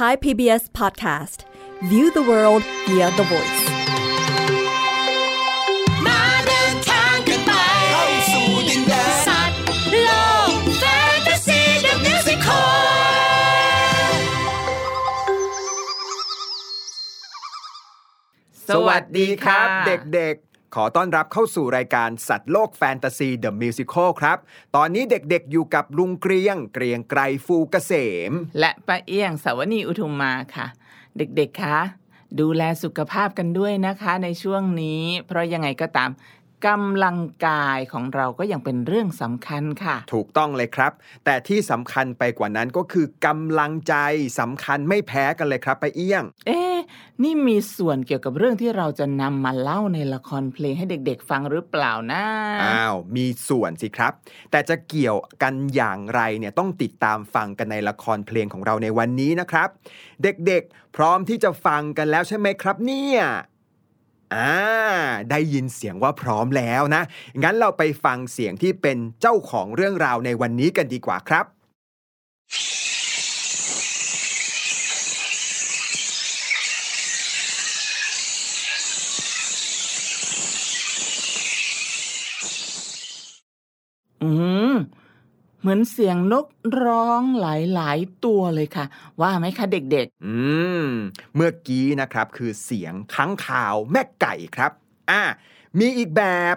Thai PBS Podcast View the world via the voice สสวัสดีครับ เด็ก ขอต้อนรับเข้าสู่รายการสัตว์โลกแฟนตาซีเดอะมิวสิคลครับ ตอนนี้เด็กๆอยู่กับลุงเกรียง เกรียงไกรฟูกเกษม และป้าเอี้ยงสาวนีอุทุมมาค่ะ เด็กๆคะดูแลสุขภาพกันด้วยนะคะในช่วงนี้ เพราะยังไงก็ตาม กำลังกายของเราก็ยังเป็นเรื่องสำคัญค่ะ ถูกต้องเลยครับ แต่ที่สำคัญไปกว่านั้นก็คือกำลังใจสำคัญไม่แพ้กันเลยครับไปเอี้ยง เอ๊นี่มีส่วนเกี่ยวกับเรื่องที่เราจะนำมาเล่าในละครเพลงให้เด็กๆ ฟังหรือเปล่านะอ้าวมีส่วนสิครับ แต่จะเกี่ยวกันอย่างไรเนี่ยต้องติดตามฟังกันในละครเพลงของเราในวันนี้นะครับ เด็กๆ พร้อมที่จะฟังกันแล้วใช่ไหมครับเนี่ย อ่าได้ยินเสียงว่าพร้อมแล้วนะ งั้นเราไปฟังเสียงที่เป็นเจ้าของเรื่องราวในวันนี้กันดีกว่าครับ เหมือนเสียงนกร้องหลาย ๆ ตัวเลยค่ะ ว่าไหมคะเด็กๆ อืม เมื่อกี้นะครับคือเสียงค้างคาวแม่ไก่ครับ อ่า มีอีกแบบ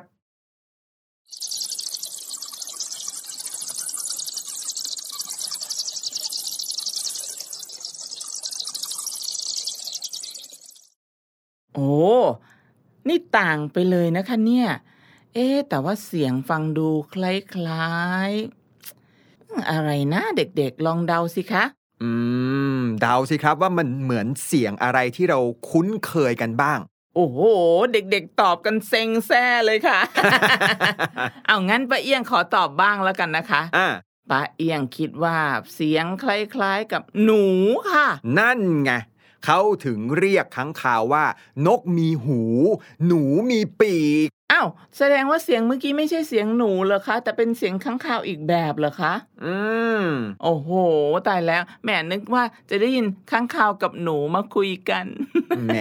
โอ้ นี่ต่างไปเลยนะคะเนี่ย เอ๊แต่ว่าเสียงฟังดูคล้าย ๆ อะไรนะเด็กๆ ลองเดาสิคะ อืม เดาสิครับว่ามันเหมือนเสียงอะไรที่เราคุ้นเคยกันบ้าง โอ้โห เด็กๆ ตอบกันเซ็งแซ่เลยค่ะ เอางั้นป้าเอี้ยงขอตอบบ้างแล้วกันนะคะอ่าป้าเอี้ยงคิดว่าเสียงคล้ายๆกับหนูค่ะ นั่นไงเขาถึงเรียกค้างคาวว่า นกมีหู หนูมีปีกอ้าวแสดงว่าเสียงเมื่อกี้ไม่ใช่เสียงหนูเหรอคะ แต่เป็นเสียงข้างข่าวอีกแบบเหรอคะ อืม โอ้โหตายแล้วแหมนึกว่าจะได้ยินข้างข่าวกับหนูมาคุยกัน แหม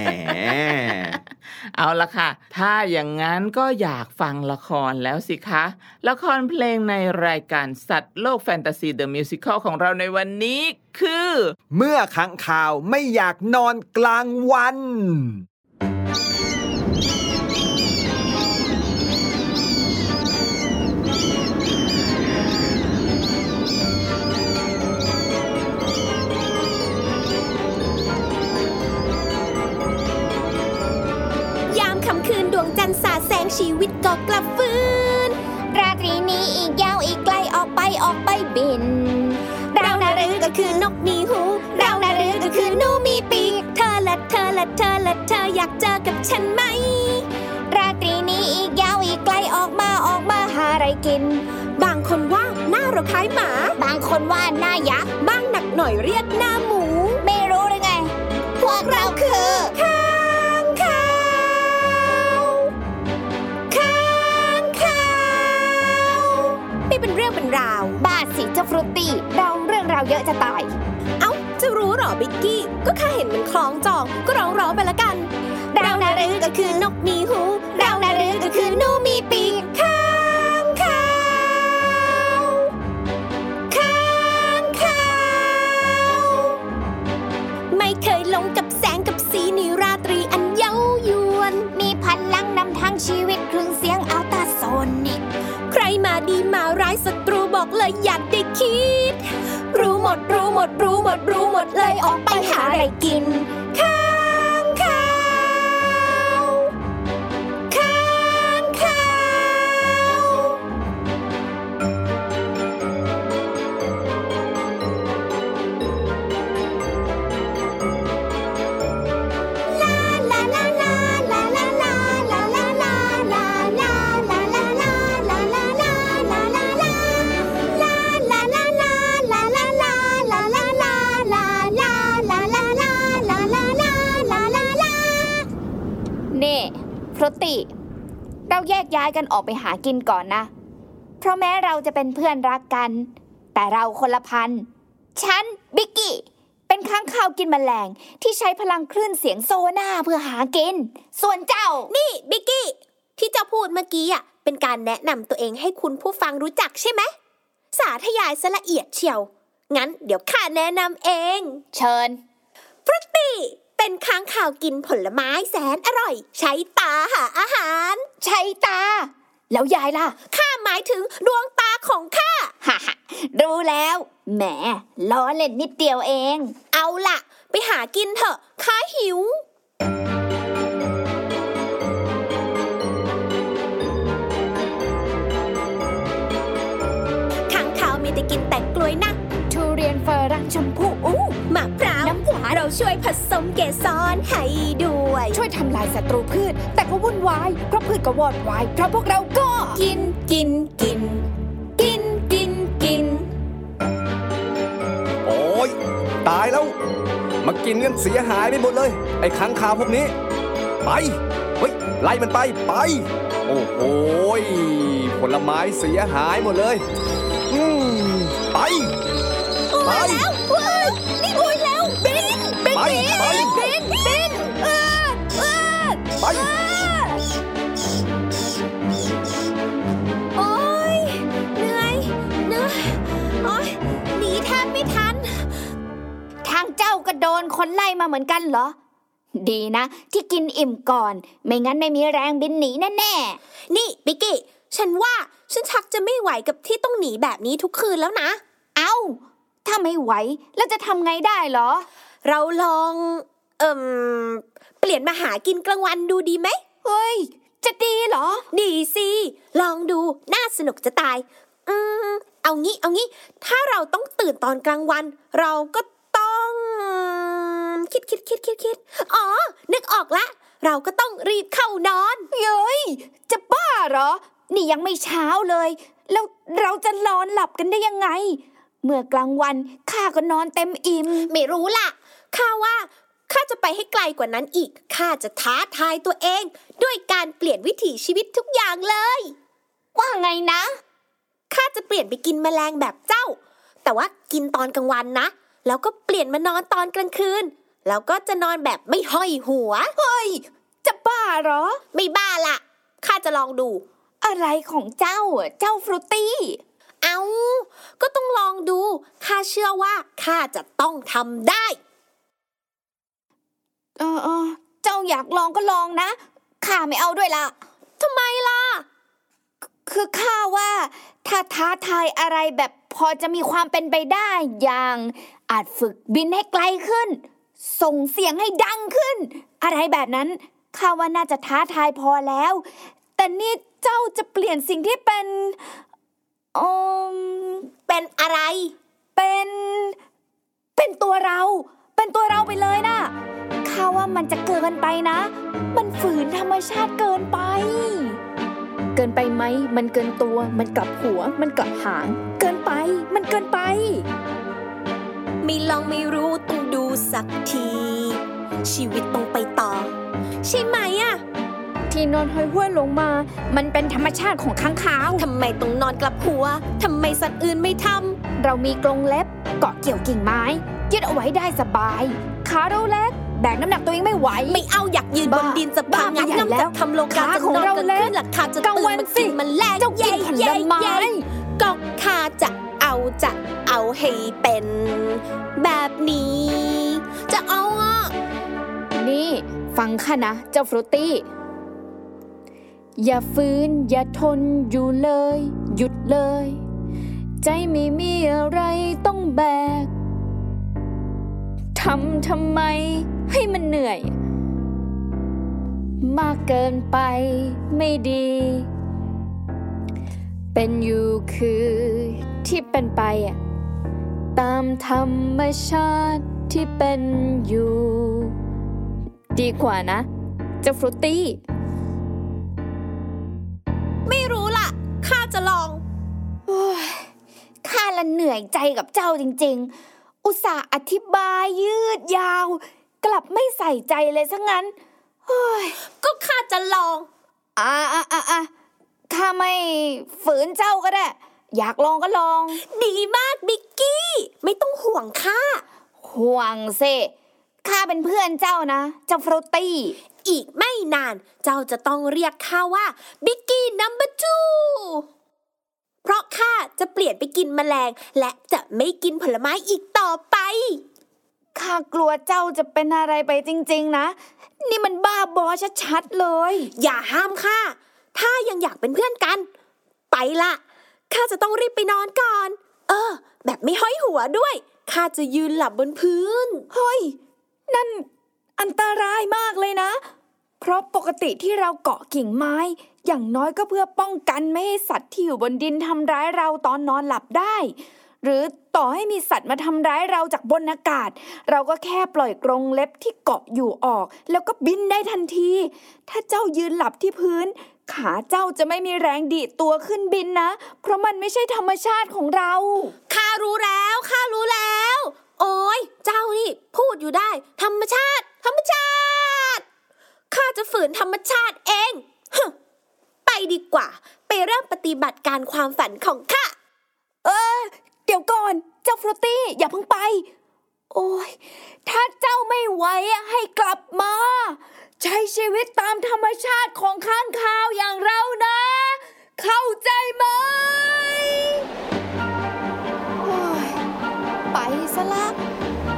เอาละค่ะ ถ้าอย่างนั้นก็อยากฟังละครแล้วสิคะ ละครเพลงในรายการสัตว์โลกแฟนตาซีเดอะมิวสิควลของเราในวันนี้คือ เมื่อข้างข่าวไม่อยากนอนกลางวัน ชีวิตก็กลับฟื้น ราตรีนี้อีกยาวอีกไกลออกไปออกไปบิน เรานารือก็คือนกมีหู เรานารือก็คือนูมีปีก เธอละเธอและเธอและเธออยากเจอกับฉันไหม ราตรีนี้อีกยาวอีกไกลออกมาออกมาหาอะไรกิน บางคนว่าหน้าเราคล้ายหมา บางคนว่าหน้ายักษ์ บ้างหนักหน่อยเรียกหน้าหมู ไม่รู้เลยไง พวกเรา ราวบาสิเจ้าฟรุตตี้เดาเรื่องราวเยอะจะตาย เอ้า จะรู้หรอบิกกี้ ก็แค่เห็นมันคล้องจอง ก็ร้องร้องไปละกัน เรานารือก็คือนกมีหู เรานารือก็คือนูมีปีก เลยอยากได้คิด รู้หมดรู้หมดรู้หมดรู้หมดเลยออกไปหาอะไรกิน ตติ เราแยกย้ายกันออกไปหากินก่อนนะ เพราะแม้เราจะเป็นเพื่อนรักกัน แต่เราคนละพันธุ์ฉันบิกกี้เเป็นค้างคาวกินแมลงที่ใช้พลังคลื่นเสียงโซน่าเพื่อหากิน ส่วนเจ้า นี่บิกกี้ที่เจ้าพูดเมื่อกี้อะเป็นการแนะนำตัวเองให้คุณผู้ฟังรู้จักใช่ไหม สาธยายซะละเอียดเชียว งั้นเดี๋ยวข้าแนะนำเอง เชิญฟรุตตี้ เป็นค้างคาวกินผลไม้แสนอร่อย ใช้ตาหาอาหาร ใช้ตา แล้วยายล่ะ ข้าหมายถึงดวงตาของข้าฮ่าฮ่ารู้แล้ว แหม ล้อเล่นนิดเดียวเอง เอาล่ะ ไปหากินเถอะ ข้าหิวข้างขาวมีแต่กินแต่กล้วยนะทุ เรียนฝรั่งชมพูอู้มะพร้าวน้ำหวานเราช่วยผสมเกสรให้ด้วย ช่วยทำลายศัตรูพืช แต่ก็วุ่นวาย เพราะพืชก็วอดวาย เพราะพวกเราก็ กินกินกิน กินกินกิน โอ้ยตายแล้ว มากินกันเสียหายไปหมดเลย ไอ้ค้างคาวพวกนี้ ไป เฮ้ย ไล่มันไป ไป โอ้โหยผลไม้เสียหายหมดเลย อืม ไปไปเฮ้ยนี่พูดแล้วบินบินไปไปบินบินเออเออไปโอ๊ยเหนื่อยเหนื่อยโอ๊ยหนีแทบไม่ทัน ทางเจ้าก็โดนคนไล่มาเหมือนกันเหรอ ดีนะ ที่กินอิ่มก่อน ไม่งั้นไม่มีแรงบินหนีแน่นี่บิกกี้ฉันว่าฉันชักจะไม่ไหวกับที่ต้องหนีแบบนี้ทุกคืนแล้วนะๆเอ้า ถ้าไม่ไหวแล้วจะทำไงได้เหรอ เราลอง เอิ่ม เปลี่ยนมาหากินกลางวันดูดีไหม เฮ้ย จะดีเหรอ ดีสิ ลองดู น่าสนุกจะตาย อืม เอางี้ เอางี้ ถ้าเราต้องตื่นตอนกลางวัน เราก็ต้อง คิดคิดคิดคิดคิดอ๋อ นึกออกละ เราก็ต้องรีบเข้านอน เย้ย จะบ้าเหรอ นี่ยังไม่เช้าเลย แล้วเราจะนอนหลับกันได้ยังไง เมื่อกลางวันข้าก็นอนเต็มอิ่มไม่รู้ล่ะข้าว่าข้าจะไปให้ไกลกว่านั้นอีกข้าจะท้าทายตัวเอง ด้วยการเปลี่ยนวิถีชีวิตทุกอย่างเลย ว่าไงนะข้าจะเปลี่ยนไปกินแมลงแบบเจ้า แต่ว่ากินตอนกลางวันนะ แล้วก็เปลี่ยนมานอนตอนกลางคืน แล้วก็จะนอนแบบไม่ห้อยหัว เฮ้ย จะบ้าเหรอ ไม่บ้าละข้าจะลองดู อะไรของเจ้าอะเจ้าฟรุตตี้ เอาก็ต้องลองดู ข้าเชื่อว่าข้าจะต้องทำได้ เออเออเจ้าอยากลองก็ลองนะ ข้าไม่เอาด้วยล่ะทำไมล่ะ คือข้าว่า ถ้าท้าทายอะไรแบบพอจะมีความเป็นไปได้อย่าง อาจฝึกบินให้ไกลขึ้น ส่งเสียงให้ดังขึ้น อะไรแบบนั้นข้าว่าน่าจะท้าทายพอแล้ว แต่นี่เจ้าจะเปลี่ยนสิ่งที่เป็น อืมเป็นอะไร เป็น เป็นตัวเรา เป็นตัวเราไปเลยนะข้าว่ามันจะเกินไปนะ มันฝืนธรรมชาติเกินไป เกินไปไหม มันเกินตัว มันกลับหัว มันกลับหาง เกินไป มันเกินไป ไม่ลองไม่รู้ต้องดูสักที ชีวิตต้องไปต่อ ใช่ไหมอะ ที่นอนห้อยห้วยลงมา มันเป็นธรรมชาติของค้างคาว ทำไมต้องนอนกลับหัว ทำไมสัตว์อื่นไม่ทเรามีกรงเล็บเกาะเกี่ยวกิ่งไม้ยึดเอาไว้ได้สบาย ขาเราเล็กแบกน้ำหนักตัวเองไม่ไหวำไม่เอาอยากยืนบบ้านดินจะพังบ้าไปใหญ่น้ำแล้จะวทำโลกาขาจะของนอนเรากันเล็กขึ้นหลักคาจะกลางตื่นวันมาสิกินมันแลงเจ้ากินผลไม้เย้เย้ก็ข้าจะเอาจะเอาให้เป็น แบบนี้ จะเอาอะนี่ ฟังค่ะนะ เจ้าฟรุตตี้ อย่าฝืนอย่าทนอยู่เลย หยุดเลย ใจไม่มีอะไรต้องแบกทำทำไมให้มันเหนื่อย มากเกินไปไม่ดี เป็นอยู่คือที่เป็นไปอะตามธรรมชาติที่เป็นอยู่ ดีกว่านะเจ้าฟรุตตี้ ข้าละเหนื่อยใจกับเจ้าจริง ๆ อุตส่าห์อธิบายยืดยาว กลับไม่ใส่ใจเลยซะงั้นเฮ้ยก็ข้าจะลองอะอะอะอะข้าไม่ฝืนเจ้าก็ได้ อยากลองก็ลอง ดีมากบิกกี้ ไม่ต้องห่วงข้าโหห่วงสิข้าเป็นเพื่อนเจ้านะ เจ้าฟรุตตี้ อีกไม่นาน เจ้าจะต้องเรียกข้าว่าบิกกี้นัมเบอร์ทู เพราะข้าจะเปลี่ยนไปกินแมลง และจะไม่กินผลไม้อีกต่อไป ข้ากลัวเจ้าจะเป็นอะไรไปจริง ๆ นะ นี่มันบ้าบอชัดๆเลย อย่าห้ามข้า ถ้ายังอยากเป็นเพื่อนกัน ไปละข้าจะต้องรีบไปนอนก่อน เออ แบบไม่ห้อยหัวด้วย ข้าจะยืนหลับบนพื้น เฮ้ย นั่นอันตรายมากเลยนะ เพราะปกติที่เราเกาะกิ่งไม้ อย่างน้อยก็เพื่อป้องกันไม่ให้สัตว์ที่อยู่บนดินทำร้ายเราตอนนอนหลับได้ หรือต่อให้มีสัตว์มาทำร้ายเราจากบนอากาศ เราก็แค่ปล่อยกรงเล็บที่เกาะอยู่ออก แล้วก็บินได้ทันที ถ้าเจ้ายืนหลับที่พื้น ขาเจ้าจะไม่มีแรงดีดตัวขึ้นบินนะ เพราะมันไม่ใช่ธรรมชาติของเราข้ารู้แล้วข้ารู้แล้ว โอ้ยเจ้านี่พูดอยู่ได้ ธรรมชาติ ธรรมชาติข้าจะฝืนธรรมชาติเองฮึ ดีกว่า ไปเริ่มปฏิบัติการความฝันของข้าเออ เดี๋ยวก่อน เจ้าฟรุตตี้อย่าเพิ่งไป โอ้ยถ้าเจ้าไม่ไหวอะให้กลับมา ใช้ชีวิตตามธรรมชาติของข้างคาวอย่างเรานะ เข้าใจไหมโอ้ยไปซะละ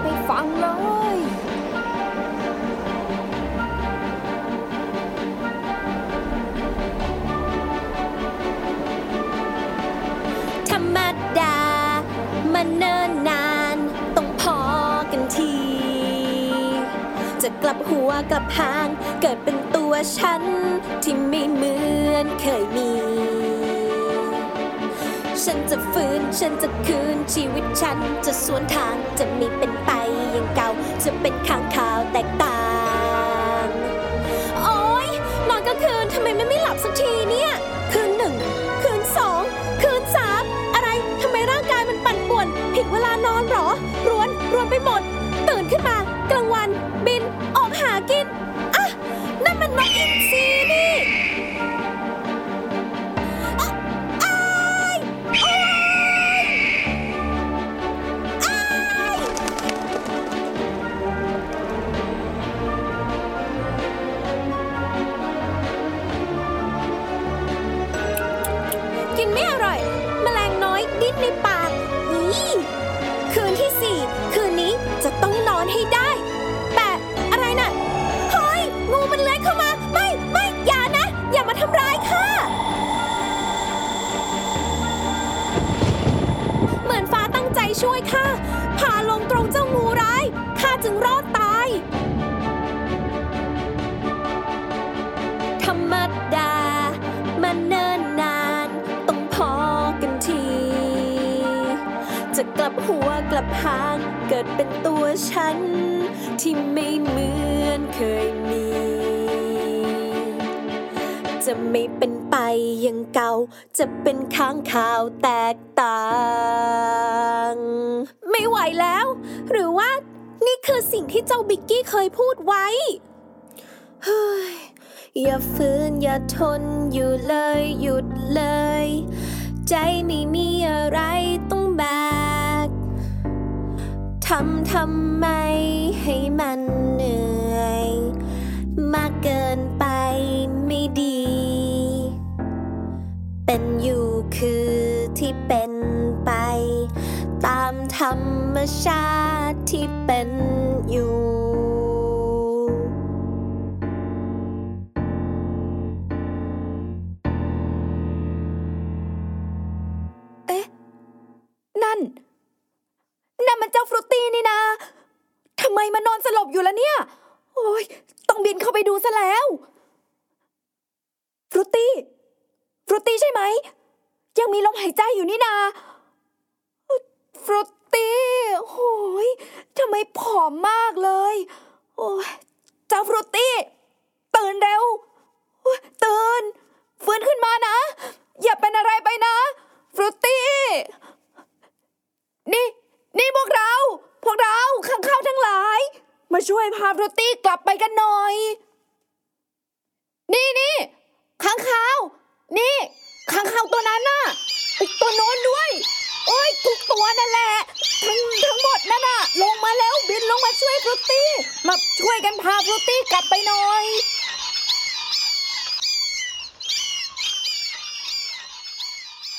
ไม่ฟังเลย กลับหัวกลับหาง เกิดเป็นตัวฉัน ที่ไม่เหมือนเคยมี ฉันจะฟื้นฉันจะคืนชีวิตฉันจะสวนทางจะม่เป็นไปอย่างเก่า จะเป็นข้างข่าวแตกต่าง โอ๊ย นอนกลางคืนทำไมไม่ไม่หลับสักทีเนี่ย คืนหนึ่ง คืนสอง คืนสามอะไรทำไมร่างกายมันปั่นป่วน ผิดเวลานอนหรอ รวนรวนไปหมด มันนกอินทรีนี่ ลับหางเกิดเป็นตัวฉัน ที่ไม่เหมือนเคยมี จะไม่เป็นไปอย่างเก่า จะเป็นค้างข่าวแตกต่าง ไม่ไหวแล้ว หรือว่านี่คือสิ่งที่เจ้าบิกกี้เคยพูดไว้เฮ้ยอย่าฝืนอย่าทนอยู่เลยหยุดเลย ใจไม่มีอะไรต้องแบก ทำทำไมให้มันเหนื่อย มากเกินไปไม่ดี เป็นอยู่คือที่เป็นไป ตามธรรมชาติที่เป็นอยู่เอ๊ะนั่น นั่นมันเจ้าฟรุตตี้นี่นะทำไมมานอนสลบอยู่แล้วเนี่ย โอ้ยต้องบินเข้าไปดูซะแล้ว ฟรุตตี้ ฟรุตตี้ใช่ไหม ยังมีลมหายใจอยู่นี่นา ฟรุตตี้โอ้ยทำไมผอมมากเลย โอ้ยเจ้าฟรุตตี้ ตื่นเร็วโอ๊ยตื่น ฟื้นขึ้นมานะ อย่าเป็นอะไรไปนะ ฟรุตตี้ นี่ นี่พวกเรา พวกเราข้างเข้าทั้งหลาย มาช่ วยพาฟรุตตี้กลับไปกันหน่อย นี่นี่ข้างคาว นี่ข้างคาวตัวนั้นน่ะตัวโน้นด้วย โอ้ยทุกตัวนั่นแหละทั้งทั้งหมดนั่นน่ะ ลงมาแล้วบินลงมาช่วยฟรุตตี้มาช่วยกันพาฟรุตตี้กลับไปหน่อย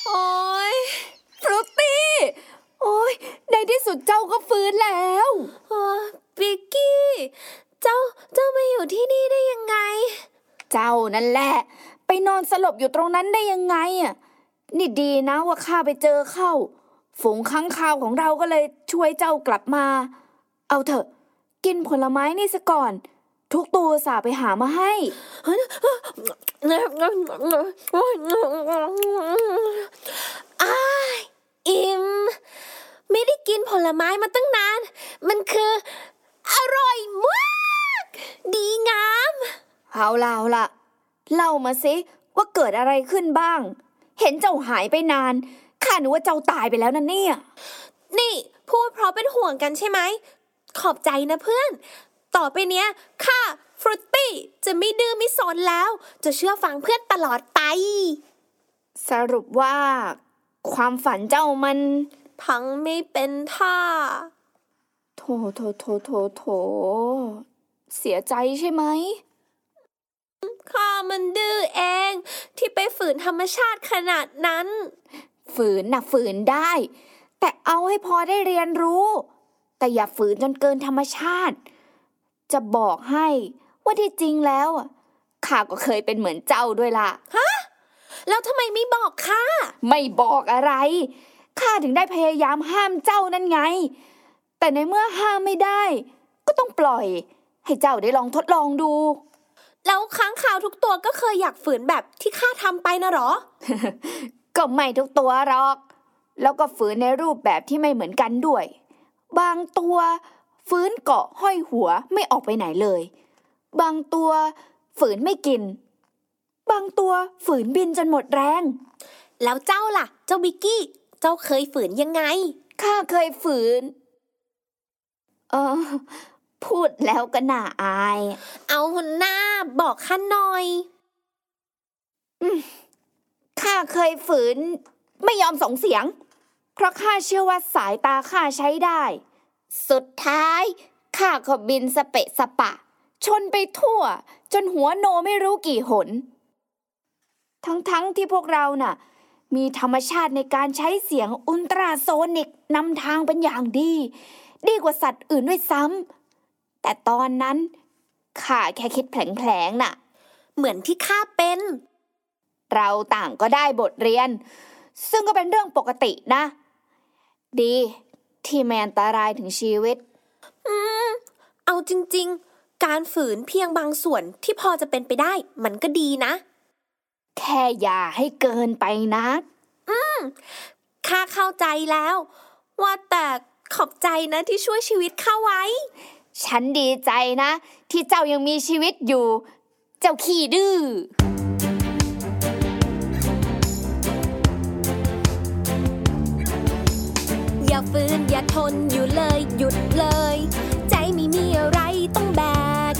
โอ้ยฟรุตตี้ โอ้ยในที่สุดเจ้าก็ฟื้นแล้วโอ้ยบิกกี้ เจ้า เจ้ามา อยู่ที่นี่ได้ยังไง เจ้านั่นแหละ ไปนอนสลบอยู่ตรงนั้นได้ยังไงอะนี่ดีนะว่าข้าไปเจอเข้า ฝูงค้างคาวของเราก็เลยช่วยเจ้ากลับมา เอาเถอะ กินผลไม้นี่ซะก่อน ทุกตัวสาไปหามาให้อ้ายอิ่มไม่ได้กินผลไม้มาตั้งนาน มันคือ อร่อยมาก ดีงาม เอาล่ะเอาล่ะ เล่ามาสิว่าเกิดอะไรขึ้นบ้าง เห็นเจ้าหายไปนานข้านึกว่าเจ้าตายไปแล้วนะเนี่ย นี่พูดเพราะเป็นห่วงกันใช่ไหม ขอบใจนะเพื่อน ต่อไปเนี้ยข้าฟรุตตี้จะไม่ดื้อไม่สนแล้ว จะเชื่อฟังเพื่อนตลอดไป สรุปว่า ความฝันเจ้ามัน พังไม่เป็นท่า โถโถโถโถโถ เสียใจใช่ไหมข้ามันดื้อเอง ที่ไปฝืนธรรมชาติขนาดนั้น ฝืนน่ะฝืนได้ แต่เอาให้พอได้เรียนรู้ แต่อย่าฝืนจนเกินธรรมชาติ จะบอกให้ว่าที่จริงแล้วอะข้าก็เคยเป็นเหมือนเจ้าด้วยล่ะแล้วทำไมไม่บอกข้าไม่บอกอะไรข้าถึงได้พยายามห้ามเจ้านั่นไง แต่ในเมื่อห้ามไม่ได้ ก็ต้องปล่อย ให้เจ้าได้ลองทดลองดู แล้วค้างคาวทุกตัวก็เคยอยากฝืนแบบที่ข้าทำไปนะเหรอ ก็ไม่ทุกตัวหรอก แล้วก็ฝืนในรูปแบบที่ไม่เหมือนกันด้วย บางตัวฟื้นเกาะห้อยหัวไม่ออกไปไหนเลย บางตัวฝืนไม่กิน บางตัวฝืนบินจนหมดแรง แล้วเจ้าล่ะ เจ้าบิกกี้ เจ้าเคยฝืนยังไง ข้าเคยฝืน เออ พูดแล้วก็น่าอาย เอาหน้าบอกข้าหน่อยข้าเคยฝืน ไม่ยอมส่งเสียง เพราะข้าเชื่อว่าสายตาข้าใช้ได้ สุดท้ายข้าก็บินสเปะสปะ ชนไปทั่ว จนหัวโนไม่รู้กี่หน ทั้งๆทที่พวกเราน่ะ มีธรรมชาติในการใช้เสียงอุลตราโซนิกนำทางเป็นอย่างดี ดีกว่าสัตว์อื่นด้วยซ้ำ แต่ตอนนั้นข้าแค่คิดแผลงๆน่ะ เหมือนที่ข้าเป็น เราต่างก็ได้บทเรียน ซึ่งก็เป็นเรื่องปกตินะ ดีที่ไม่อันตรายถึงชีวิตเอาจริง ๆ การฝืนเพียงบางส่วนที่พอจะเป็นไปได้ มันก็ดีนะ แค่อย่าให้เกินไปนักข้าเข้าใจแล้ว ว่าแต่ขอบใจนะที่ช่วยชีวิตข้าไว้ ฉันดีใจนะ ที่เจ้ายังมีชีวิตอยู่ เจ้าขี้ดื้ออย่าฝืนอย่าทนอยู่เลยหยุดเลย ใจไม่มีอะไรต้องแบก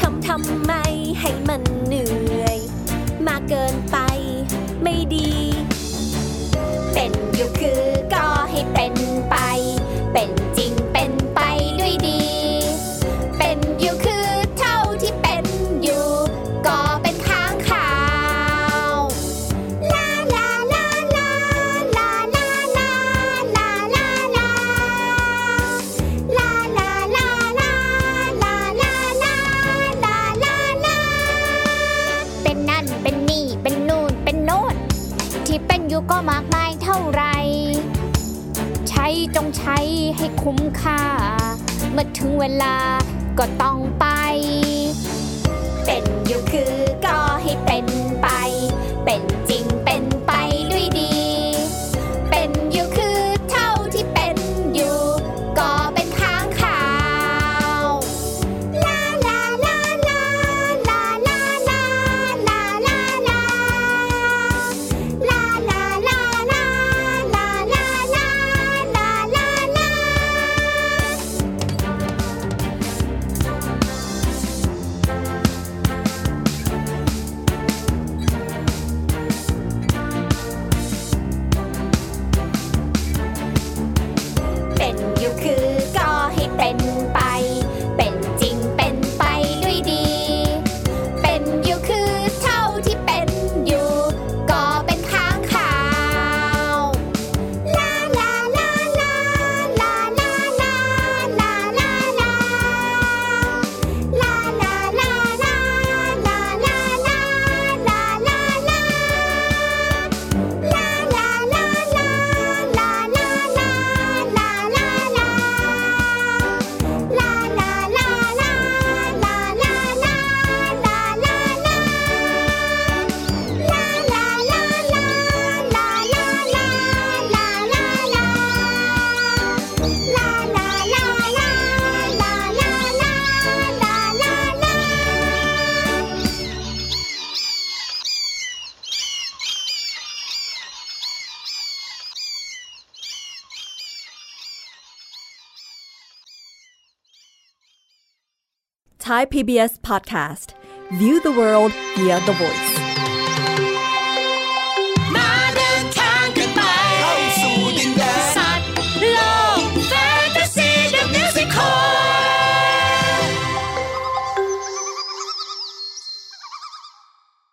ทำทำไมให้มันเหนื่อย มากเกินไป ให้คุ้มค่า เมื่อถึงเวลาก็ต้อง PBS Podcast View the world via the voice มาเดินทางกันไปเข้าสู่ดินแดนสัตว์โลกแฟนตาซีเดอะมิวสิคล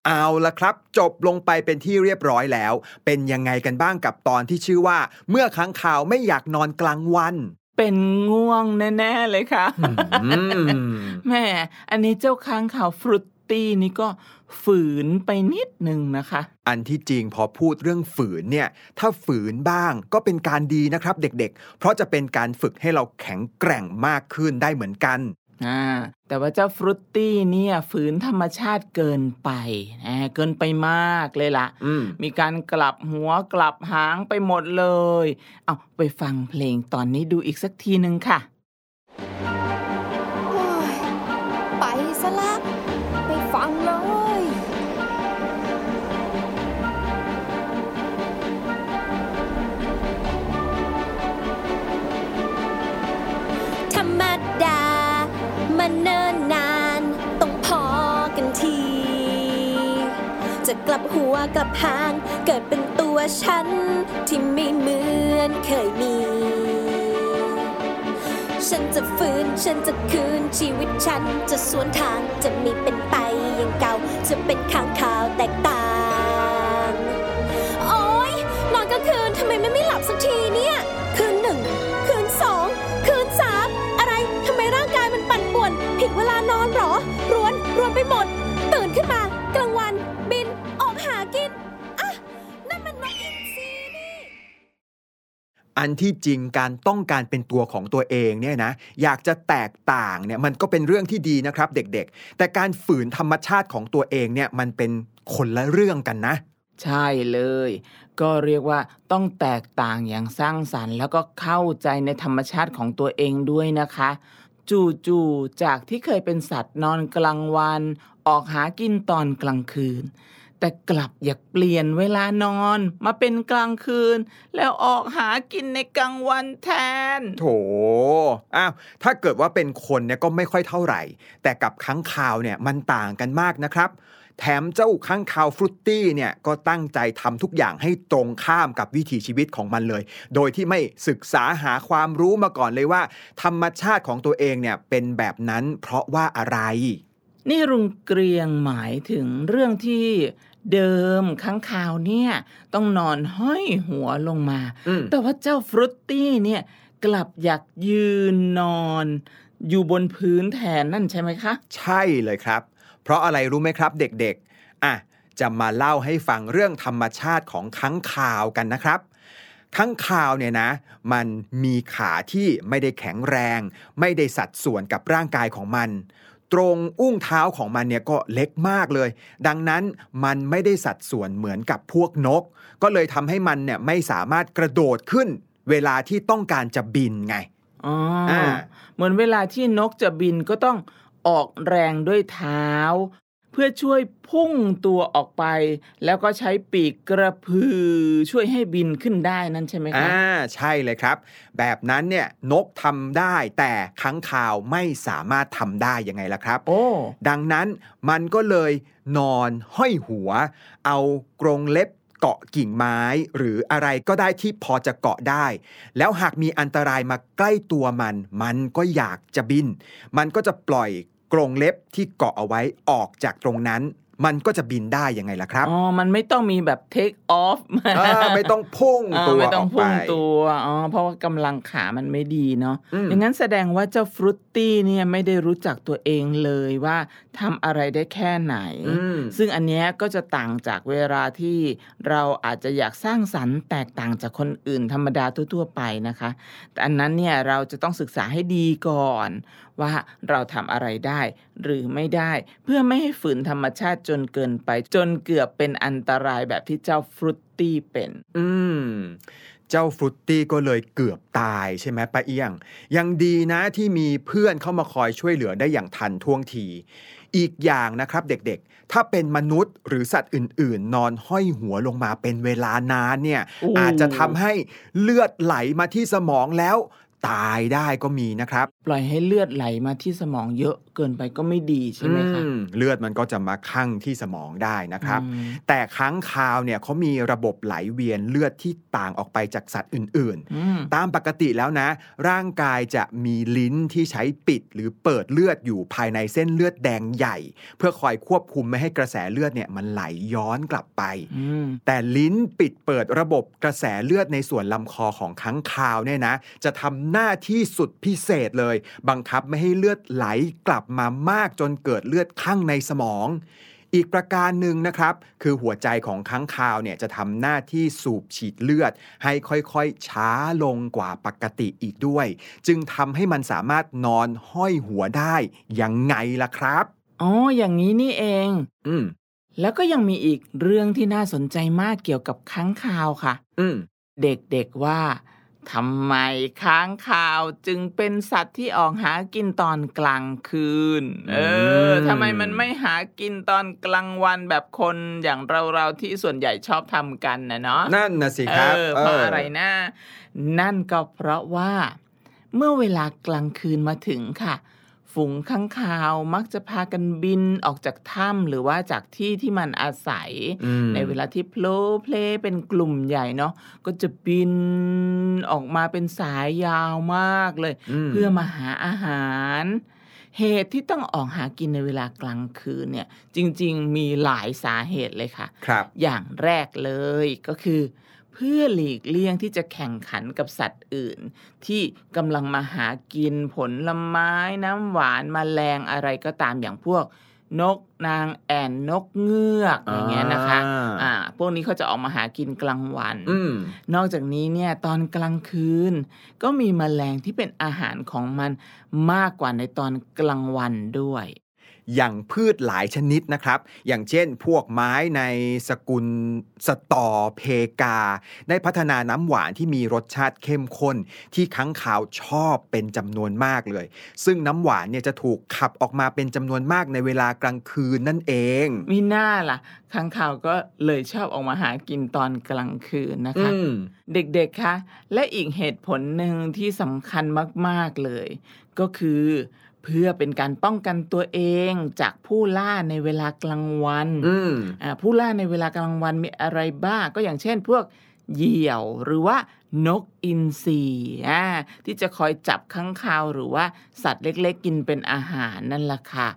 เอาละครับ จบลงไปเป็นที่เรียบร้อยแล้ว เป็นยังไงกันบ้างกับตอนที่ชื่อว่า เมื่อค้างข่าวไม่อยากนอนกลางวัน เป็นง่วงแน่ ๆ เลยค่ะอืมแม่อันนี้เจ้าค้างข่าวฟรุตตี้นี่ก็ฝืนไปนิดนึงนะคะ อันที่จริงพอพูดเรื่องฝืนเนี่ย ถ้าฝืนบ้างก็เป็นการดีนะครับเด็กๆ เพราะจะเป็นการฝึกให้เราแข็งแกร่งมากขึ้นได้เหมือนกัน อ่าแต่ว่าเจ้าฟรุตตี้เนี่ยฝืนธรรมชาติเกินไปอ่าเกินไปมากเลยล่ะอืมมีการกลับหัวกลับหางไปหมดเลย เอาไปฟังเพลงตอนนี้ดูอีกสักทีหนึ่งค่ะ บหัวกลับหาง เกิดเป็นตัวฉัน ที่ไม่เหมือนเคยมี ฉันจะฟื้นฉันจะคืนชีวิตฉันจะสวนทางจะม่เป็นไปอย่างเก่า จะเป็นข้างข่าวแตกต่าง โอ๊ยนอนกลางคืนทำไมไม่ไม่หลับสักทีเนี่ย คืนหนึ่ง คืนสอง คืนสามอะไรทำไมร่างกายมันปั่นป่วน ผิดเวลานอนหรอ รวนรวนไปหมด อันที่จริงการต้องการเป็นตัวของตัวเองเนี่ยนะอยากจะแตกต่างเนี่ยมันก็เป็นเรื่องที่ดีนะครับเด็กๆ แต่การฝืนธรรมชาติของตัวเองเนี่ยมันเป็นคนละเรื่องกันนะ ใช่เลย ก็เรียกว่าต้องแตกต่างอย่างสร้างสรรค์ แล้วก็เข้าใจในธรรมชาติของตัวเองด้วยนะคะจู่ๆจากที่เคยเป็นสัตว์นอนกลางวัน ออกหากินตอนกลางคืน แต่กลับอยากเปลี่ยนเวลานอนมาเป็นกลางคืน แล้วออกหากินในกลางวันแทน โถ อ้าว ถ้าเกิดว่าเป็นคนเนี่ยก็ไม่ค่อยเท่าไหร่ แต่กับค้างคาวเนี่ยมันต่างกันมากนะครับแถมเจ้าค้างคาวฟรุตตี้เนี่ยก็ตั้งใจทำทุกอย่างให้ตรงข้ามกับวิถีชีวิตของมันเลย โดยที่ไม่ศึกษาหาความรู้มาก่อนเลยว่า ธรรมชาติของตัวเองเนี่ยเป็นแบบนั้นเพราะว่าอะไร นี่รุงเกรียงหมายถึงเรื่องที่ เดิมค้างคาวเนี่ย ต้องนอนห้อยหัวลงมาอืมแต่ว่าเจ้าฟรุตตี้เนี่ยกลับอยากยืนนอน อยู่บนพื้นแทนนั่นใช่ไหมคะ ใช่เลยครับ เพราะอะไรรู้ไหมครับเด็กๆ อะ จะมาเล่าให้ฟังเรื่องธรรมชาติของค้างคาวกันนะครับค้างคาวเนี่ยนะ มันมีขาที่ไม่ได้แข็งแรง ไม่ได้สัดส่วนกับร่างกายของมัน ตรงอุ้งเท้าของมันเนี่ยก็เล็กมากเลย ดังนั้นมันไม่ได้สัดส่วนเหมือนกับพวกนก ก็เลยทำให้มันเนี่ยไม่สามารถกระโดดขึ้น เวลาที่ต้องการจะบินไงอ๋ออาเหมือนเวลาที่นกจะบินก็ต้องออกแรงด้วยเท้า เพื่อช่วยพุ่งตัวออกไป แล้วก็ใช้ปีกกระพือช่วยให้บินขึ้นได้นั่นใช่ไหมคะอ่าใช่เลยครับ แบบนั้นเนี่ยนกทำได้แต่ค้างคาวไม่สามารถทำได้ยังไงล่ะครับ โอ้ดังนั้นมันก็เลยนอนห้อยหัว เอากรงเล็บเกาะกิ่งไม้หรืออะไรก็ได้ที่พอจะเกาะได้ แล้วหากมีอันตรายมาใกล้ตัวมัน มันก็อยากจะบิน มันก็จะปล่อย กรงเล็บที่เกาะเอาไว้ออกจากตรงนั้น มันก็จะบินได้ยังไงล่ะครับ อ๋อ มันไม่ต้องมีแบบ take off เออไม่ต้องพุ่งอ่าตัวไม่อต้องอกไปพุ่งตัว อ๋อ เพราะว่ากำลังขามันไม่ดีเนาะอืมอย่างนั้นแสดงว่าเจ้าฟรุตตี้เนี่ยไม่ได้รู้จักตัวเองเลยว่าทำอะไรได้แค่ไหนอืมซึ่งอันเนี้ยก็จะต่างจากเวลาที่เราอาจจะอยากสร้างสรรค์แตกต่างจากคนอื่นธรรมดาทั่วๆไปนะคะ แต่อันนั้นเนี่ยเราจะต้องศึกษาให้ดีก่อน ว่าเราทำอะไรได้ หรือไม่ได้ เพื่อไม่ให้ฝืนธรรมชาติจนเกินไป จนเกือบเป็นอันตรายแบบที่เจ้าฟรุตตี้เป็น อืมเจ้าฟรุตตี้ก็เลยเกือบตายใช่ไหมป้าเอี้ยง ยังดีนะที่มีเพื่อนเข้ามาคอยช่วยเหลือได้อย่างทันท่วงที อีกอย่างนะครับเด็กๆ ถ้าเป็นมนุษย์หรือสัตว์อื่น ๆ นอนห้อยหัวลงมาเป็นเวลานานเนี่ยโอ้อาจจะทำให้เลือดไหลมาที่สมองแล้ว ตายได้ก็มีนะครับแป ล่อยให้เลือดไหลมาที่สมองเยอะเกินไปก็ไม่ดีใช่ไหมคะอืมเลือดมันก็จะมาคั่งที่สมองได้นะครับอืมแต่ค้างคาวเนี่ยเขามีระบบไหลเวียนเลือดที่ต่างออกไปจากสัตว์อื่นอืมๆตามปกติแล้วนะ ร่างกายจะมีลิ้นที่ใช้ปิดหรือเปิดเลือดอยู่ภายในเส้นเลือดแดงใหญ่ เพื่อคอยควบคุมไม่ให้กระแสเลือดเนี่ยมันไหลย้อนกลับไปอืมแต่ลิ้นปิดเปิดระบบกระแสเลือดในส่วนลำคอของค้างคาวเนี่ยนะ จะทำหน้าที่สุดพิเศษเลยบังคับไม่ให้เลือดไหลกลับมามากจนเกิดเลือดข้างในสมอง อีกประการหนึ่งนะครับ คือหัวใจของค้างคาวเนี่ยจะทำหน้าที่สูบฉีดเลือด ให้ค่อยๆช้าลงกว่าปกติอีกด้วย จึงทำให้มันสามารถนอนห้อยหัวได้ยังไงล่ะครับอ๋ออย่างนี้นี่เอง อืมแล้วก็ยังมีอีกเรื่องที่น่าสนใจมากเกี่ยวกับค้างคาวค่ะ อืมเด็กๆว่า ทำไมค้างคาวจึงเป็นสัตว์ที่ออกหากินตอนกลางคืน เออมทำไมมันไม่หากินตอนกลางวันแบบคนอย่างเราๆที่ส่วนใหญ่ชอบทำกันนะเนาะนั่นนะสิครับเออเพราะอะไรนะนั่นก็เพราะว่า เมื่อเวลากลางคืนมาถึงค่ะ ฝูงข้างคาวมักจะพากันบินออกจากถ้ำหรือว่าจากที่ที่มันอาศัยอืมในเวลาที่โผล่เพลเป็นกลุ่มใหญ่เนาะก็จะบินออกมาเป็นสายยาวมากเลยอืมเพื่อมาหาอาหาร เหตุที่ต้องออกหากินในเวลากลางคืนเนี่ย จริง ๆ มีหลายสาเหตุเลยค่ะครับอย่างแรกเลยก็คือเพื่อหลีกเลี่ยงที่จะแข่งขันกับสัตว์อื่น ที่กำลังมาหากินผลไม้น้ำหวานมแมลงอะไรก็ตามอย่างพวกนกนางแอ่นนกเงือกอย่างเงี้ยนะคะอ่าอ่าพวกนี้เขาจะออกมาหากินกลางวันอืมนอกจากนี้เนี่ยตอนกลางคืน ก็มีแมลงที่เป็นอาหารของมันมากกว่าในตอนกลางวันด้วย อย่างพืชหลายชนิดนะครับ อย่างเช่นพวกไม้ในสกุลสตอเพกา ได้พัฒนาน้ำหวานที่มีรสชาติเข้มข้น ที่ค้างคาวชอบเป็นจำนวนมากเลย ซึ่งน้ำหวานเนี่ยจะถูกขับออกมาเป็นจำนวนมากในเวลากลางคืนนั่นเองมีหน้าล่ะค้างคาวก็เลยชอบออกมาหากินตอนกลางคืนนะคะอืมเด็กๆคะและอีกเหตุผลหนึ่งที่สำคัญมากๆเลย ก็คือ เพื่อเป็นการป้องกันตัวเองจากผู้ล่าในเวลากลางวันอืมอ่าผู้ล่าในเวลากลางวันมีอะไรบ้างก็อย่างเช่น พวกเหยี่ยวหรือว่านกอินทรีอ่าที่จะคอยจับค้างคาวหรือว่าสัตว์เล็กๆ กินเป็นอาหารนั่นแหละค่ะ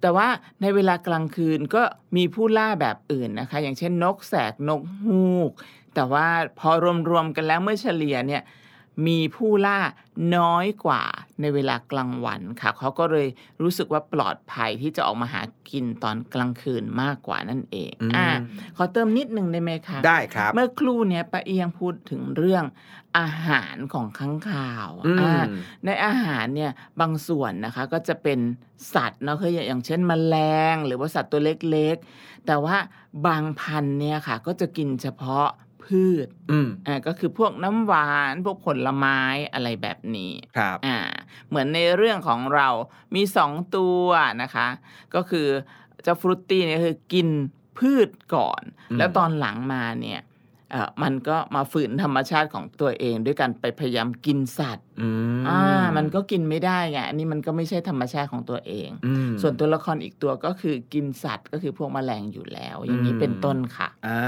แต่ว่าในเวลากลางคืนก็มีผู้ล่าแบบอื่นนะคะ อย่างเช่นนกแสกนกฮูก แต่ว่าพอรวมๆกันแล้วเมื่อเฉลี่ยเนี่ย มีผู้ล่าน้อยกว่าในเวลากลางวันค่ะ เขาก็เลยรู้สึกว่าปลอดภัยที่จะออกมาหากินตอนกลางคืนมากกว่านั่นเองอืมอ่าขอเติมนิดนึงได้ไหมคะได้ครับ เมื่อครู่เนี้ยป้าเอียงพูดถึงเรื่องอาหารของค้างคาวอืมอ่าในอาหารเนี่ยบางส่วนนะคะก็จะเป็นสัตว์เนาะคืออย่างเช่นแมลง หรือว่าสัตว์ตัวเล็กๆ แต่ว่าบางพันธุ์เนี่ยค่ะ ก็จะกินเฉพาะ พืชอืมอ่าก็คือพวกน้ำหวานพวกผลไม้อะไรแบบนี้ครับอ่าเหมือนในเรื่องของเรามีสองตัวนะคะ ก็คือเจ้าฟรุตตี้เนี่ยคือกินพืชก่อนอืมแล้วตอนหลังมาเนี่ยเอ่อ มันก็มาฝืนธรรมชาติของตัวเอง ด้วยการไปพยายามกินสัตว์อืมอ่ามันก็กินไม่ได้ไงอันนี้มันก็ไม่ใช่ธรรมชาติของตัวเองอืมส่วนตัวละครอีกตัวก็คือกินสัตว์ก็คือพวกแมลงอยู่แล้ว อย่างนี้อืมเป็นต้นค่ะอ่า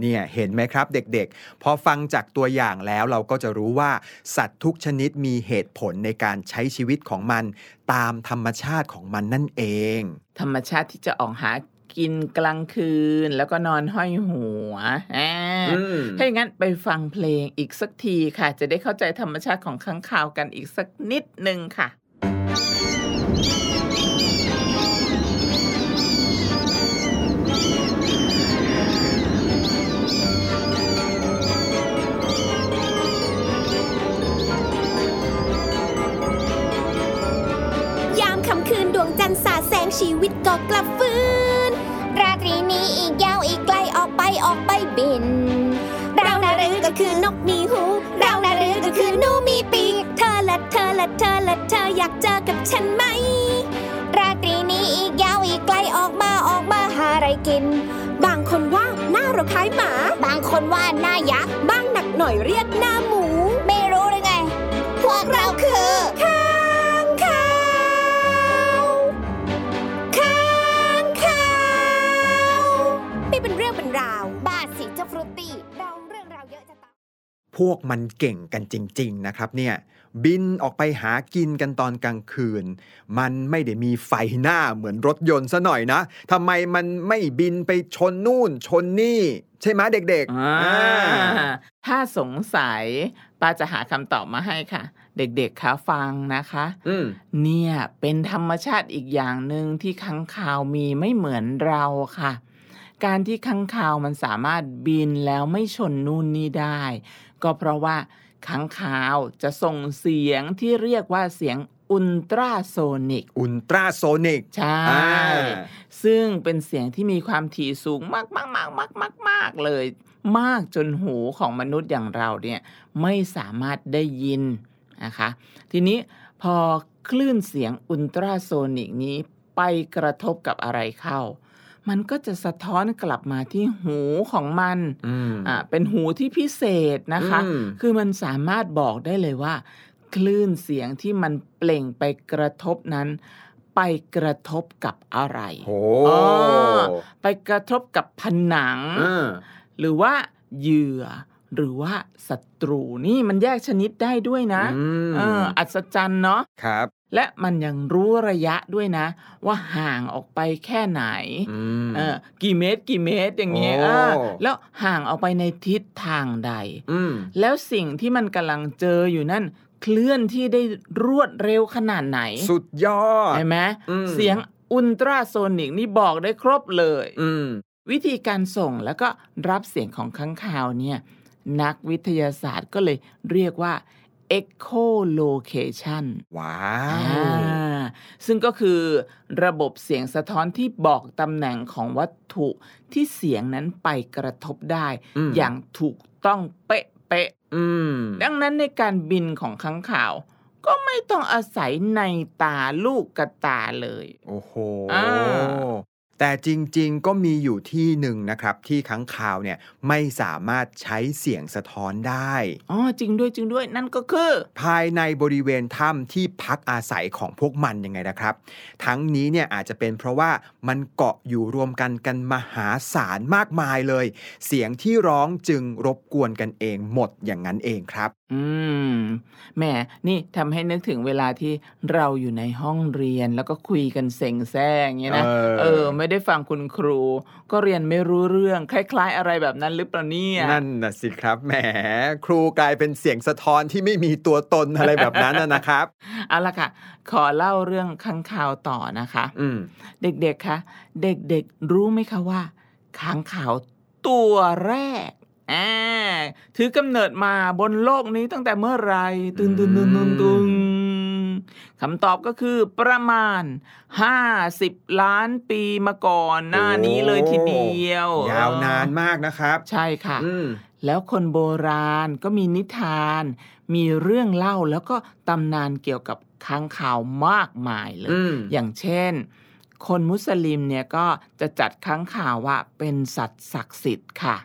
เนี่ยเห็นไหมครับเด็กๆ พอฟังจากตัวอย่างแล้วเราก็จะรู้ว่าสัตว์ทุกชนิดมีเหตุผลในการใช้ชีวิตของมัน ตามธรรมชาติของมันนั่นเอง ธรรมชาติที่จะออกหา กินกลางคืน แล้วก็นอนห้อยหัวอ่าอืมถ้าอย่างนั้นไปฟังเพลงอีกสักทีค่ะ จะได้เข้าใจธรรมชาติของค้างคาวกันอีกสักนิดหนึ่งค่ะยามค่ำคืนดวงจันทร์สาดแสงชีวิตก็กลับฟื้นราตรี นี้อีกยาวอีกไกลออกไปออกไปบิน เรานารือก็คือนกมีหู เรานารือก็คือหนูมีปีก เธอละเธอละเธอละเธออยากเจอกับฉันไหม ราตรีนี้อีกยาวอีกไกลออกมาออกมาหาอะไรกิน บางคนว่าหน้าเราคล้ายหมา บางคนว่าหน้ายักษ์ บ้างหนักหน่อยเรียกหน้าหมู วกมันเก่งกันจริง ๆ นะครับเนี่ยบินออกไปหากินกันตอนกลางคืน มันไม่ได้มีไฟหน้าเหมือนรถยนต์ซะหน่อยนะทำไมมันไม่บินไปชนนู่นชนนี่ ใช่ไหมเด็กอ่าอ่าถ้าสงสัยป้าจะหาคำตอบมาให้ค่ะ เด็กๆคะฟังนะคะอืมเนี่ยเป็นธรรมชาติอีกอย่างหนึ่งที่ค้างคาวมีไม่เหมือนเราค่ะ การที่ค้างคาวมันสามารถบินแล้วไม่ชนนู่นนี่ได้ ก็เพราะว่าค้างคาวจะส่งเสียงที่เรียกว่าเสียงอุลตราโซนิก อุลตราโซนิก ใช่อ่าซึ่งเป็นเสียงที่มีความถี่สูงมากมากมากมากมากมากเลย มากจนหูของมนุษย์อย่างเราเนี่ยไม่สามารถได้ยินนะคะ ทีนี้พอคลื่นเสียงอุลตราโซนิกนี้ไปกระทบกับอะไรเข้า มันก็จะสะท้อนกลับมาที่หูของมันอืมอ่าเป็นหูที่พิเศษนะคะอืมคือมันสามารถบอกได้เลยว่า คลื่นเสียงที่มันเปล่งไปกระทบนั้น ไปกระทบกับอะไรโหอ๋อไปกระทบกับผนังอ่าหรือว่าเหยื่อหรือว่าศัตรูนี่มันแยกชนิดได้ด้วยนะอืมเอออัศจรรย์เนาะครับ และมันยังรู้ระยะด้วยนะ ว่าห่างออกไปแค่ไหนอืมเออกี่เมตรกี่เมตรอย่างเงี้ยโอ้เออแล้วห่างออกไปในทิศทางใดอืมแล้วสิ่งที่มันกำลังเจออยู่นั่นเคลื่อนที่ได้รวดเร็วขนาดไหน สุดยอดเห็นไหมอืมเสียงอุลตราโซนิกนี่บอกได้ครบเลยอืมวิธีการส่งแล้วก็รับเสียงของค้างคาวเนี่ย นักวิทยาศาสตร์ก็เลยเรียกว่า echolocation ว้าอ่าวซึ่งก็คือระบบเสียงสะท้อนที่บอกตำแหน่งของวัตถุที่เสียงนั้นไปกระทบได้อืมอย่างถูกต้องเป๊ะเป๊ะอืมๆดังนั้นในการบินของค้างคาว ก็ไม่ต้องอาศัยในตาลูกกระตาเลย โอ้โหอ่า แต่จริงๆ ก็มีอยู่ที่หนึ่งนะครับ ที่ค้างคาวเนี่ยไม่สามารถใช้เสียงสะท้อนได้ อ๋อจริงด้วยจริงด้วยนั่นก็คือ ภายในบริเวณถ้ำที่พักอาศัยของพวกมันยังไงนะครับ ทั้งนี้เนี่ยอาจจะเป็นเพราะว่ามันเกาะอยู่รวมกันกันมหาศาลมากมายเลย เสียงที่ร้องจึงรบกวนกันเองหมดอย่างนั้นเองครับ อืม แหม่นี่ทำให้นึกถึงเวลาที่เราอยู่ในห้องเรียนแล้วก็คุยกันเซ็งแซ่งอย่างเงี้ยนะเออ เออ ไม่ได้ฟังคุณครู ก็เรียนไม่รู้เรื่อง คล้าย ๆ อะไรแบบนั้นหรือเปล่าเนี่ย นั่นน่ะสิครับ แหม ครูกลายเป็นเสียงสะท้อนที่ไม่มีตัวตนอะไรแบบนั้นน่ะนะครับ เอาละค่ะ ขอเล่าเรื่องค้างคาวต่อนะคะ อืม เด็กๆคะ เด็กๆ รู้ไหมคะว่า ค้างคาวตัวแรก อ่าถือกำเนิดมาบนโลกนี้ตั้งแต่เมื่อไหรตึนตึนตึนตึนตึนคำตอบก็คือประมาณ 50 ล้านปีมาก่อนหน้านี้เลยทีเดียว ยาวนานมากนะครับ ใช่ค่ะอืมแล้วคนโบราณก็มีนิทาน มีเรื่องเล่าแล้วก็ตำนานเกี่ยวกับค้างคาวมากมายเลยอืมอย่างเช่น คนมุสลิมเนี่ยก็จะจัดค้างคาวว่าเป็นสัตว์ศักดิ์สิทธิ์ค่ะ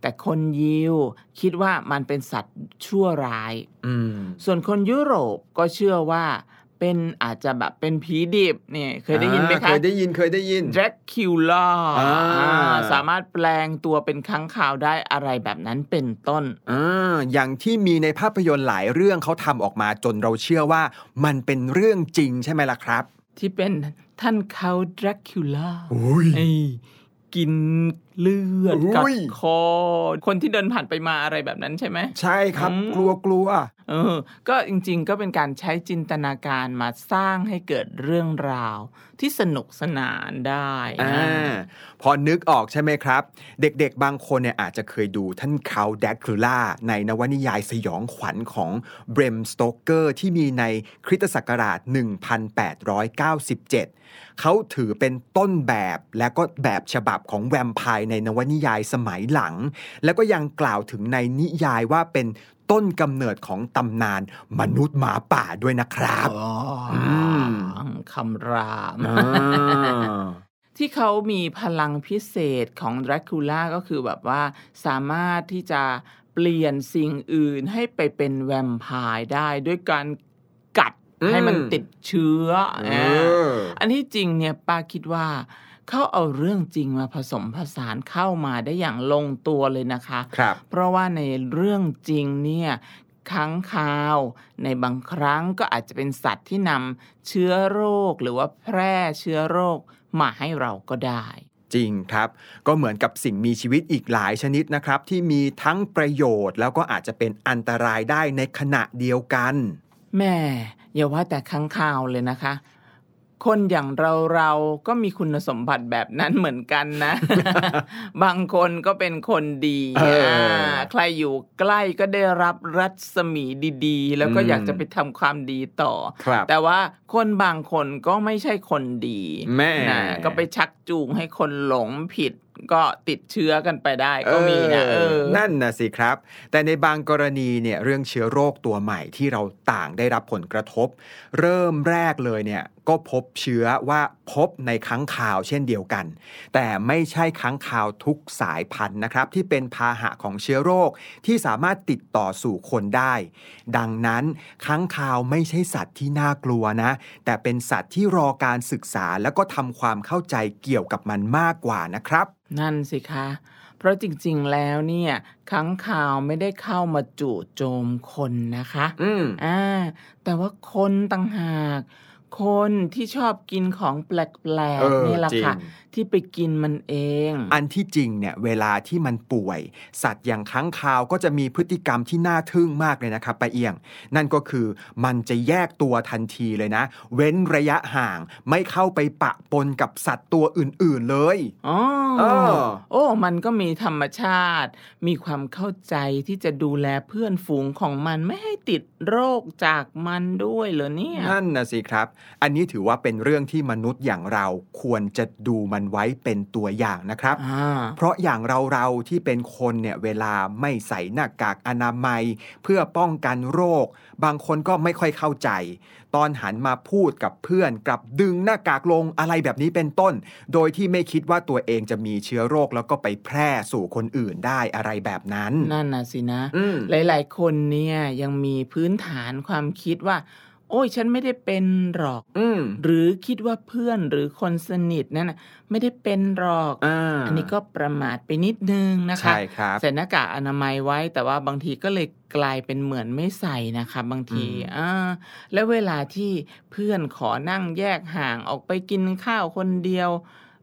แต่คนยิวคิดว่ามันเป็นสัตว์ชั่วร้ายอืมส่วนคนยุโรปก็เชื่อว่าเป็นอาจจะแบบเป็นผีดิบเนี่ยเคยได้ยินไหมอ่าคะเคยได้ยินเคยได้ยินแดร c คิวล่าอ่าสามารถแปลงตัวเป็นค้างคาวได้อะไรแบบนั้นเป็นต้นอ่าอย่างที่มีในภาพยนตร์หลายเรื่องเขาทำออกมาจนเราเชื่อว่ามันเป็นเรื่องจริงใช่ไหมล่ะครับ ที่เป็นท่านเขาแดร c คิวล่าอุ้ยไอ้ กินเลือดกัดอุ้ยคอ คนที่เดินผ่านไปมาอะไรแบบนั้นใช่ไหม ใช่ครับอืมกลัวกลัวเออ ก็จริง ๆ ก็เป็นการใช้จินตนาการมาสร้างให้เกิดเรื่องราว ที่สนุกสนานได้อ่านะพอนึกออกใช่ไหมครับ เด็กๆ บางคนเนี่ยอาจจะเคยดูท่านเขาแดกคูล่าในนวนิยายสยองขวัญของเบรมสโตเกอร์ที่มีในคริสตศักราช 1897 เขาถือเป็นต้นแบบและก็แบบฉบับของแวมไพร์ในนวนิยายสมัยหลัง แล้วก็ยังกล่าวถึงในนิยายว่าเป็นต้นกำเนิดของตำนานมนุษย์หมาป่าด้วยนะครับอ๋ออมคำรามอ่าที่เขามีพลังพิเศษของดรากูล่าก็คือแบบว่าสามารถที่จะเปลี่ยนสิ่งอื่นให้ไปเป็นแวมไพร์ได้ ด้วยการกัดอืม ให้มันติดเชื้อเออ่าออันที่จริงเนี่ยป้าคิดว่าเขาเอาเรื่องจริงมาผสมผสานเข้ามาได้อย่างลงตัวเลยนะคะครับเพราะว่าในเรื่องจริงเนี่ยค้างคาว ในบางครั้งก็อาจจะเป็นสัตว์ที่นำเชื้อโรคหรือว่าแพร่เชื้อโรคมาให้เราก็ได้จริงครับก็เหมือนกับสิ่งมีชีวิตอีกหลายชนิดนะครับ ที่มีทั้งประโยชน์แล้วก็อาจจะเป็นอันตรายได้ในขณะเดียวกันแม่ อย่าว่าแต่ค้างคาวเลยนะคะ คนอย่างเราเราก็มีคุณสมบัติแบบนั้นเหมือนกันนะ บางคนก็เป็นคนดีเอออ่าใครอยู่ใกล้ก็ได้รับรัศมีดีๆ แล้วก็อืมอยากจะไปทำความดีต่อครับแต่ว่าคนบางคนก็ไม่ใช่คนดีแม่นะก็ไปชักจูงให้คนหลงผิด ก็ติดเชื้อกันไปได้ก็มีนะเออนั่นนะสิครับ แต่ในบางกรณีเนี่ยเรื่องเชื้อโรคตัวใหม่ที่เราต่างได้รับผลกระทบ เริ่มแรกเลยเนี่ย ก็พบเชื้อว่าพบในค้างคาวเช่นเดียวกัน แต่ไม่ใช่ค้างคาวทุกสายพันธุ์นะครับ ที่เป็นพาหะของเชื้อโรคที่สามารถติดต่อสู่คนได้ ดังนั้นค้างคาวไม่ใช่สัตว์ที่น่ากลัวนะ แต่เป็นสัตว์ที่รอการศึกษาแล้วก็ทำความเข้าใจเกี่ยวกับมันมากกว่านะครับ นั่นสิคะเพราะจริงๆ แล้วเนี่ยค้างคาวไม่ได้เข้ามาจู่โจมคนนะคะ อืมอ่า แต่ว่าคนต่างหาก คนที่ชอบกินของแปลเอกอๆนี่แหละค่ะจริง ที่ไปกินมันเอง อันที่จริงเนี่ยเวลาที่มันป่วย สัตว์อย่างค้างคาวก็จะมีพฤติกรรมที่น่าทึ่งมากเลยนะครับปาเอียง นั่นก็คือมันจะแยกตัวทันทีเลยนะ เว้นระยะห่างไม่เข้าไปปะปนกับสัตว์ตัวอื่นๆเลยอ๋อเออโอ้ มันก็มีธรรมชาติ มีความเข้าใจที่จะดูแลเพื่อนฝูงของมันไม่ให้ติดโรคจากมันด้วยเหรอเนี่ยนั่นนะสิครับ อันนี้ถือว่าเป็นเรื่องที่มนุษย์อย่างเราควรจะดูมันไว้เป็นตัวอย่างนะครับอ่าเพราะอย่างเราเราๆที่เป็นคนเนี่ยเวลาไม่ใส่หน้ากากอนามัย เพื่อป้องกันโรค บางคนก็ไม่ค่อยเข้าใจ ตอนหันมาพูดกับเพื่อนกลับดึงหน้ากากลงอะไรแบบนี้เป็นต้น โดยที่ไม่คิดว่าตัวเองจะมีเชื้อโรคแล้วก็ไปแพร่สู่คนอื่นได้อะไรแบบนั้น นั่นน่ะสินะอืมหลาย ๆ คนเนี่ยยังมีพื้นฐานความคิดว่า โอ้ยฉันไม่ได้เป็นหรอก อืมหรือคิดว่าเพื่อนหรือคนสนิทนั่นน่ะไม่ได้เป็นหรอกอ่าอันนี้ก็ประมาทไปนิดนึงนะคะใช่ครับใส่หน้ากากอนามัยไว้ แต่ว่าบางทีก็เลยกลายเป็นเหมือนไม่ใส่นะคะบางทีอืมอ่าแล้วเวลาที่เพื่อนขอนั่งแยกห่างออกไปกินข้าวคนเดียว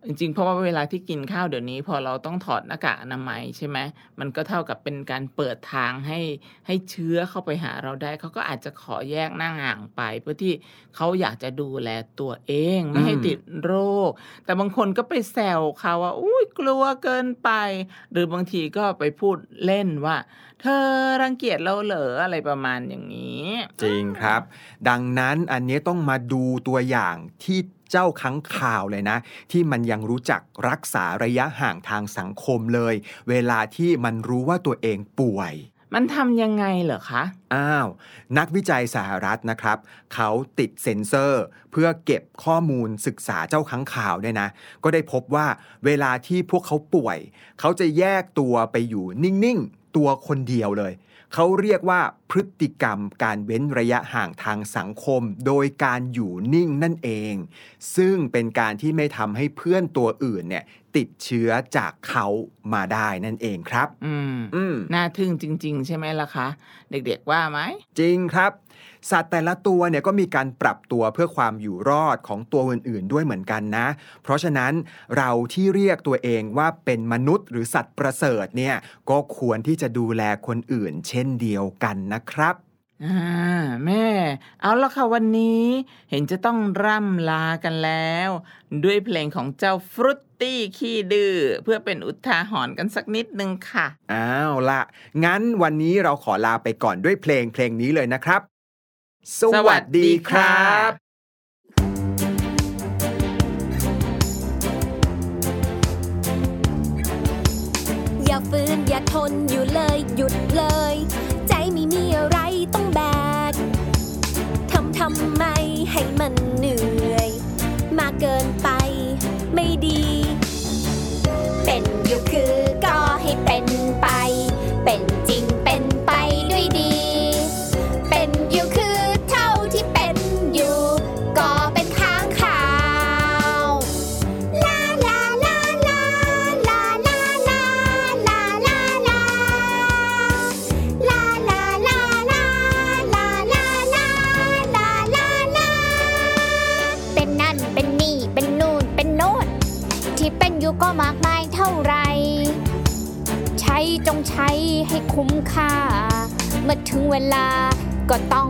จริงๆ เพราะว่าเวลาที่กินข้าวเดี๋ยวนี้ พอเราต้องถอดหน้ากากอนามัยใช่ไหมมันก็เท่ากับเป็นการเปิดทางให้ให้เชื้อเข้าไปหาเราได้ เขาก็อาจจะขอแยกนั่งห่างไป เพื่อที่เขาอยากจะดูแลตัวเองไม่ให้ติดโรค แต่บางคนก็ไปแซวเขาว่า อุ้ยกลัวเกินไป หรือบางทีก็ไปพูดเล่นว่า เธอรังเกียจเราเหรออะไรประมาณอย่างนี้ จริงครับ ดังนั้นอันนี้ต้องมาดูตัวอย่างที่ เจ้าค้างคาวเลยนะ ที่มันยังรู้จักรักษาระยะห่างทางสังคมเลย เวลาที่มันรู้ว่าตัวเองป่วย มันทำยังไงเหรอคะอ้าว นักวิจัยสหรัฐนะครับ เขาติดเซ็นเซอร์ เพื่อเก็บข้อมูลศึกษาเจ้าค้างคาวเนี่ยนะ ก็ได้พบว่าเวลาที่พวกเขาป่วย เขาจะแยกตัวไปอยู่นิ่ง ๆ ตัวคนเดียวเลย เขาเรียกว่าพฤติกรรมการเว้นระยะห่างทางสังคม โดยการอยู่นิ่งนั่นเอง ซึ่งเป็นการที่ไม่ทำให้เพื่อนตัวอื่นเนี่ยติดเชื้อจากเขามาได้นั่นเองครับ อืมอืมน่าทึ่งจริง ๆ ใช่ไหมล่ะคะ เด็กๆว่าไหม จริงครับ สัตว์แต่ละตัวเนี่ยก็มีการปรับตัวเพื่อความอยู่รอดของตัวอื่นๆ ด้วยเหมือนกันนะ เพราะฉะนั้นเราที่เรียกตัวเองว่าเป็นมนุษย์หรือสัตว์ประเสริฐเนี่ยก็ควรที่จะดูแลคนอื่น เช่นเดียวกันนะครับอ่าแม่ เอาละค่ะวันนี้เห็นจะต้องร่ำลากันแล้ว ด้วยเพลงของเจ้าฟรุตตี้ขี้ดื้อเพื่อเป็นอุทาหรณ์กันสักนิดนึงค่ะ อ้าวละงั้นวันนี้เราขอลาไปก่อนด้วยเพลงเพลงนี้เลยนะครับ สวัสดีครับอย่าฟื้นอย่าทนอยู่เลยหยุดเลย ใจไม่มีอะไรต้องแบกทำทำไมให้มันเหนื่อย มากเกิน เวลา ก็ต้อง